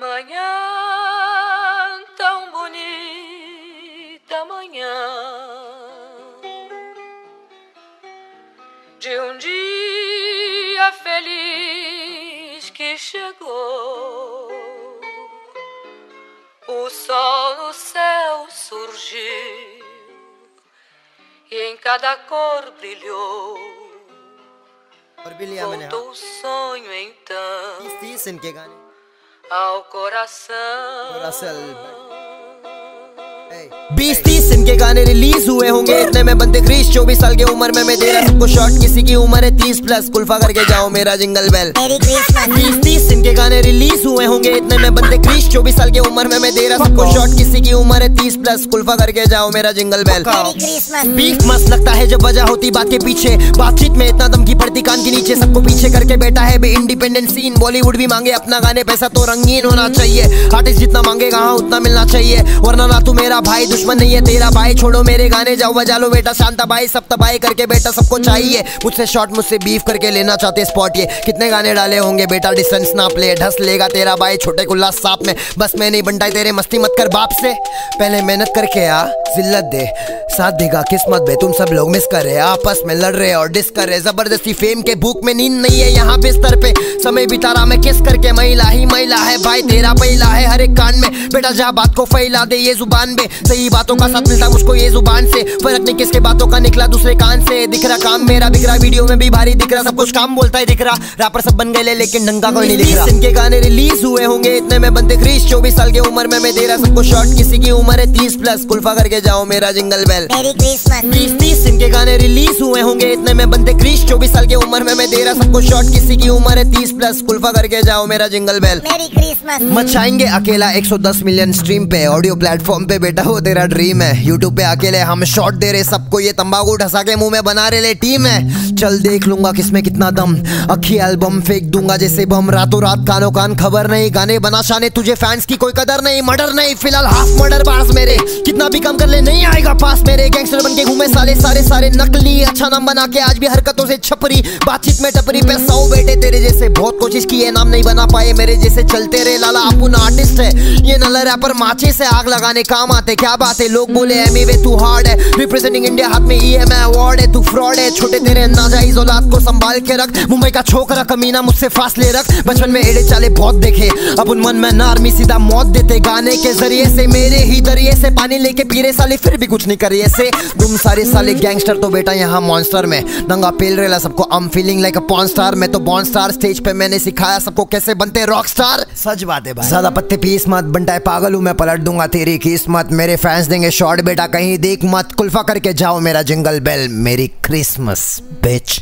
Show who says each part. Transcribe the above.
Speaker 1: Manhã tão bonita, manhã de um dia feliz que chegou. O sol no céu surgiu e em cada cor brilhou. Voltou o sonho então. Ao coração.
Speaker 2: बीस तीस इनके गाने release हुए होंगे। इतने में बंदे क्रीज चौबीस साल की उम्र में मैं दे रहा सबको शॉट किसी की उम्र है तीस प्लस कुल्फा करके जाओ मेरा जिंगल बेल बीस तीस इनके गाने रिलीज़ हुए होंगे। इतने में बंदे क्रीज चौबीस साल की उम्र में मैं दे रहा सबको शॉट किसी की उम्र है तीस प्लस कुल्फा करके जाओ मेरा जिंगल बेल बीफ मस्त लगता है जब वजह होती बात के पीछे। बातचीत में इतना दम की पड़ती कान के नीचे। सबको पीछे करके बैठा है बे इंडिपेंडेंट सीन बॉलीवुड भी मांगे अपना गाने पैसा तो रंगीन होना चाहिए। आर्टिस्ट जितना मांगेगा हाँ उतना मिलना चाहिए। वरना ना तू मेरा भाई दुश्मन नहीं है तेरा भाई। छोड़ो मेरे गाने जाओ बजा लो बेटा शांता भाई। सब तबाही करके बेटा सबको चाहिए। मुझसे शॉर्ट मुझसे बीफ करके लेना चाहते स्पॉट ये। कितने गाने डाले होंगे बेटा डिस्टेंस ना प्ले ढस लेगा तेरा भाई छोटे कुल्ला सांप में। बस मैं नहीं बनता तेरे मस्ती मत कर बाप से। पहले मेहनत करके आ। जिल्लत दे। साथ देगा किस्मत बे। तुम सब लोग मिस कर रहे आपस में लड़ रहे और डिस कर रहे ज़बरदस्ती फेम के भूख में नींद नहीं है यहाँ बिस्तर पे। समय बिता रहा मैं किस करके महिला ही महिला है। भाई तेरा पहिला है हर एक कान में। बेटा जा बात को फैला दे ये ज़ुबान में सही बातों का साथ मिलता मुझको ये ज़ुबान से। फ़र्क नहीं किसके बातों का निकला दूसरे कान से। दिख रहा काम मेरा दिख रहा वीडियो में भी भारी दिख रहा। सब कुछ काम बोलता है दिख रहा। रापर सब बन गए लेकिन ढंगा कोई नहीं दिख रहा। इनके गाने रिलीज़ हुए होंगे। इतने में बनते क्रीज चौबीस साल की उम्र में मैं दे रहा सबको शॉर्ट किसी की उम्र है तीस प्लस कुल्फा करके जाओ मेरा जिंगल बेल।
Speaker 3: मेरी क्रिसमस
Speaker 2: बीस तीस इनके गाने रिलीज़ हुए होंगे इतने में बनते क्रीज चौबीस साल की उम्र में मैं दे रहा सबको शॉर्ट किसी की उम्र है तीस प्लस कुल्फा करके जाओ मेरा जिंगल बेल।
Speaker 3: मेरी क्रिसमस
Speaker 2: मचाएँगे अकेला 110 मिलियन स्ट्रीम पे ऑडियो प्लेटफॉर्म पे बेटा वो तेरा ड्रीम है। यूट्यूब पे अकेले हम शॉट दे रहे सबको ये तंबाकू ढसा के मुँह में बना रहे टीम है। चल देख लूँगा किसमें कितना दम। अखी एल्बम फेंक दूँगा जैसे बम। रातों रात कानो कान खबर नहीं। गाने बना शाने तुझे फैंस की कोई कदर नहीं मर्डर नहीं। फ़िलहाल हाफ़ मर्डर पास मेरे। कितना भी कम कर ले नहीं आएगा पास। मेरे गैंगस्टर बन के घूमे साले, सारे सारे नकली। अच्छा नाम बना के आज भी हरकतों से छपरी। बातचीत में टपरी पे सौ बेटे तेरे जैसे। बहुत कोशिश की है, नाम नहीं बना पाए। मेरे जैसे चलते रहे। लाला अपुन आर्टिस्ट है। ये नला रैपर माचे से आग लगाने काम आते। क्या बात है? लोग बोले एमी वे, तू हार्ड है। रिप्रेजेंटिंग इंडिया हाथ में ईएमआई अवार्ड है। तू फ्रॉड है। छोटे तेरे नाजायज औलाद को संभाल के रख। मुंबई का छोकरा कमीना मुझसे फासले रख। बचपन में एड़े चाले बहुत देखे। अब उन मन में ना आर्मी सीधा मौत देते। गाने के ज़रिए से, मेरे ही दरिए से पानी लेके पीरे साले फिर भी कुछ नहीं करिए से तुम सारे साले गैंगस्टर तो बेटा यहाँ मॉन्स्टर में। नंगा पेल रेला सबको अम feeling like a porn star मैं। तो बॉन स्टार स्टेज पे मैंने सिखाया सबको कैसे बनते रॉक स्टार सच बात है भाई। ज़्यादा पत्ते पीस मत बनता पागल हूँ मैं पलट दूँगा तेरी किस्मत। मेरे फैंस देंगे शॉर्ट बेटा कहीं देख मत। कुल्फा करके जाओ मेरा जिंगल बेल मेरी क्रिसमस बिच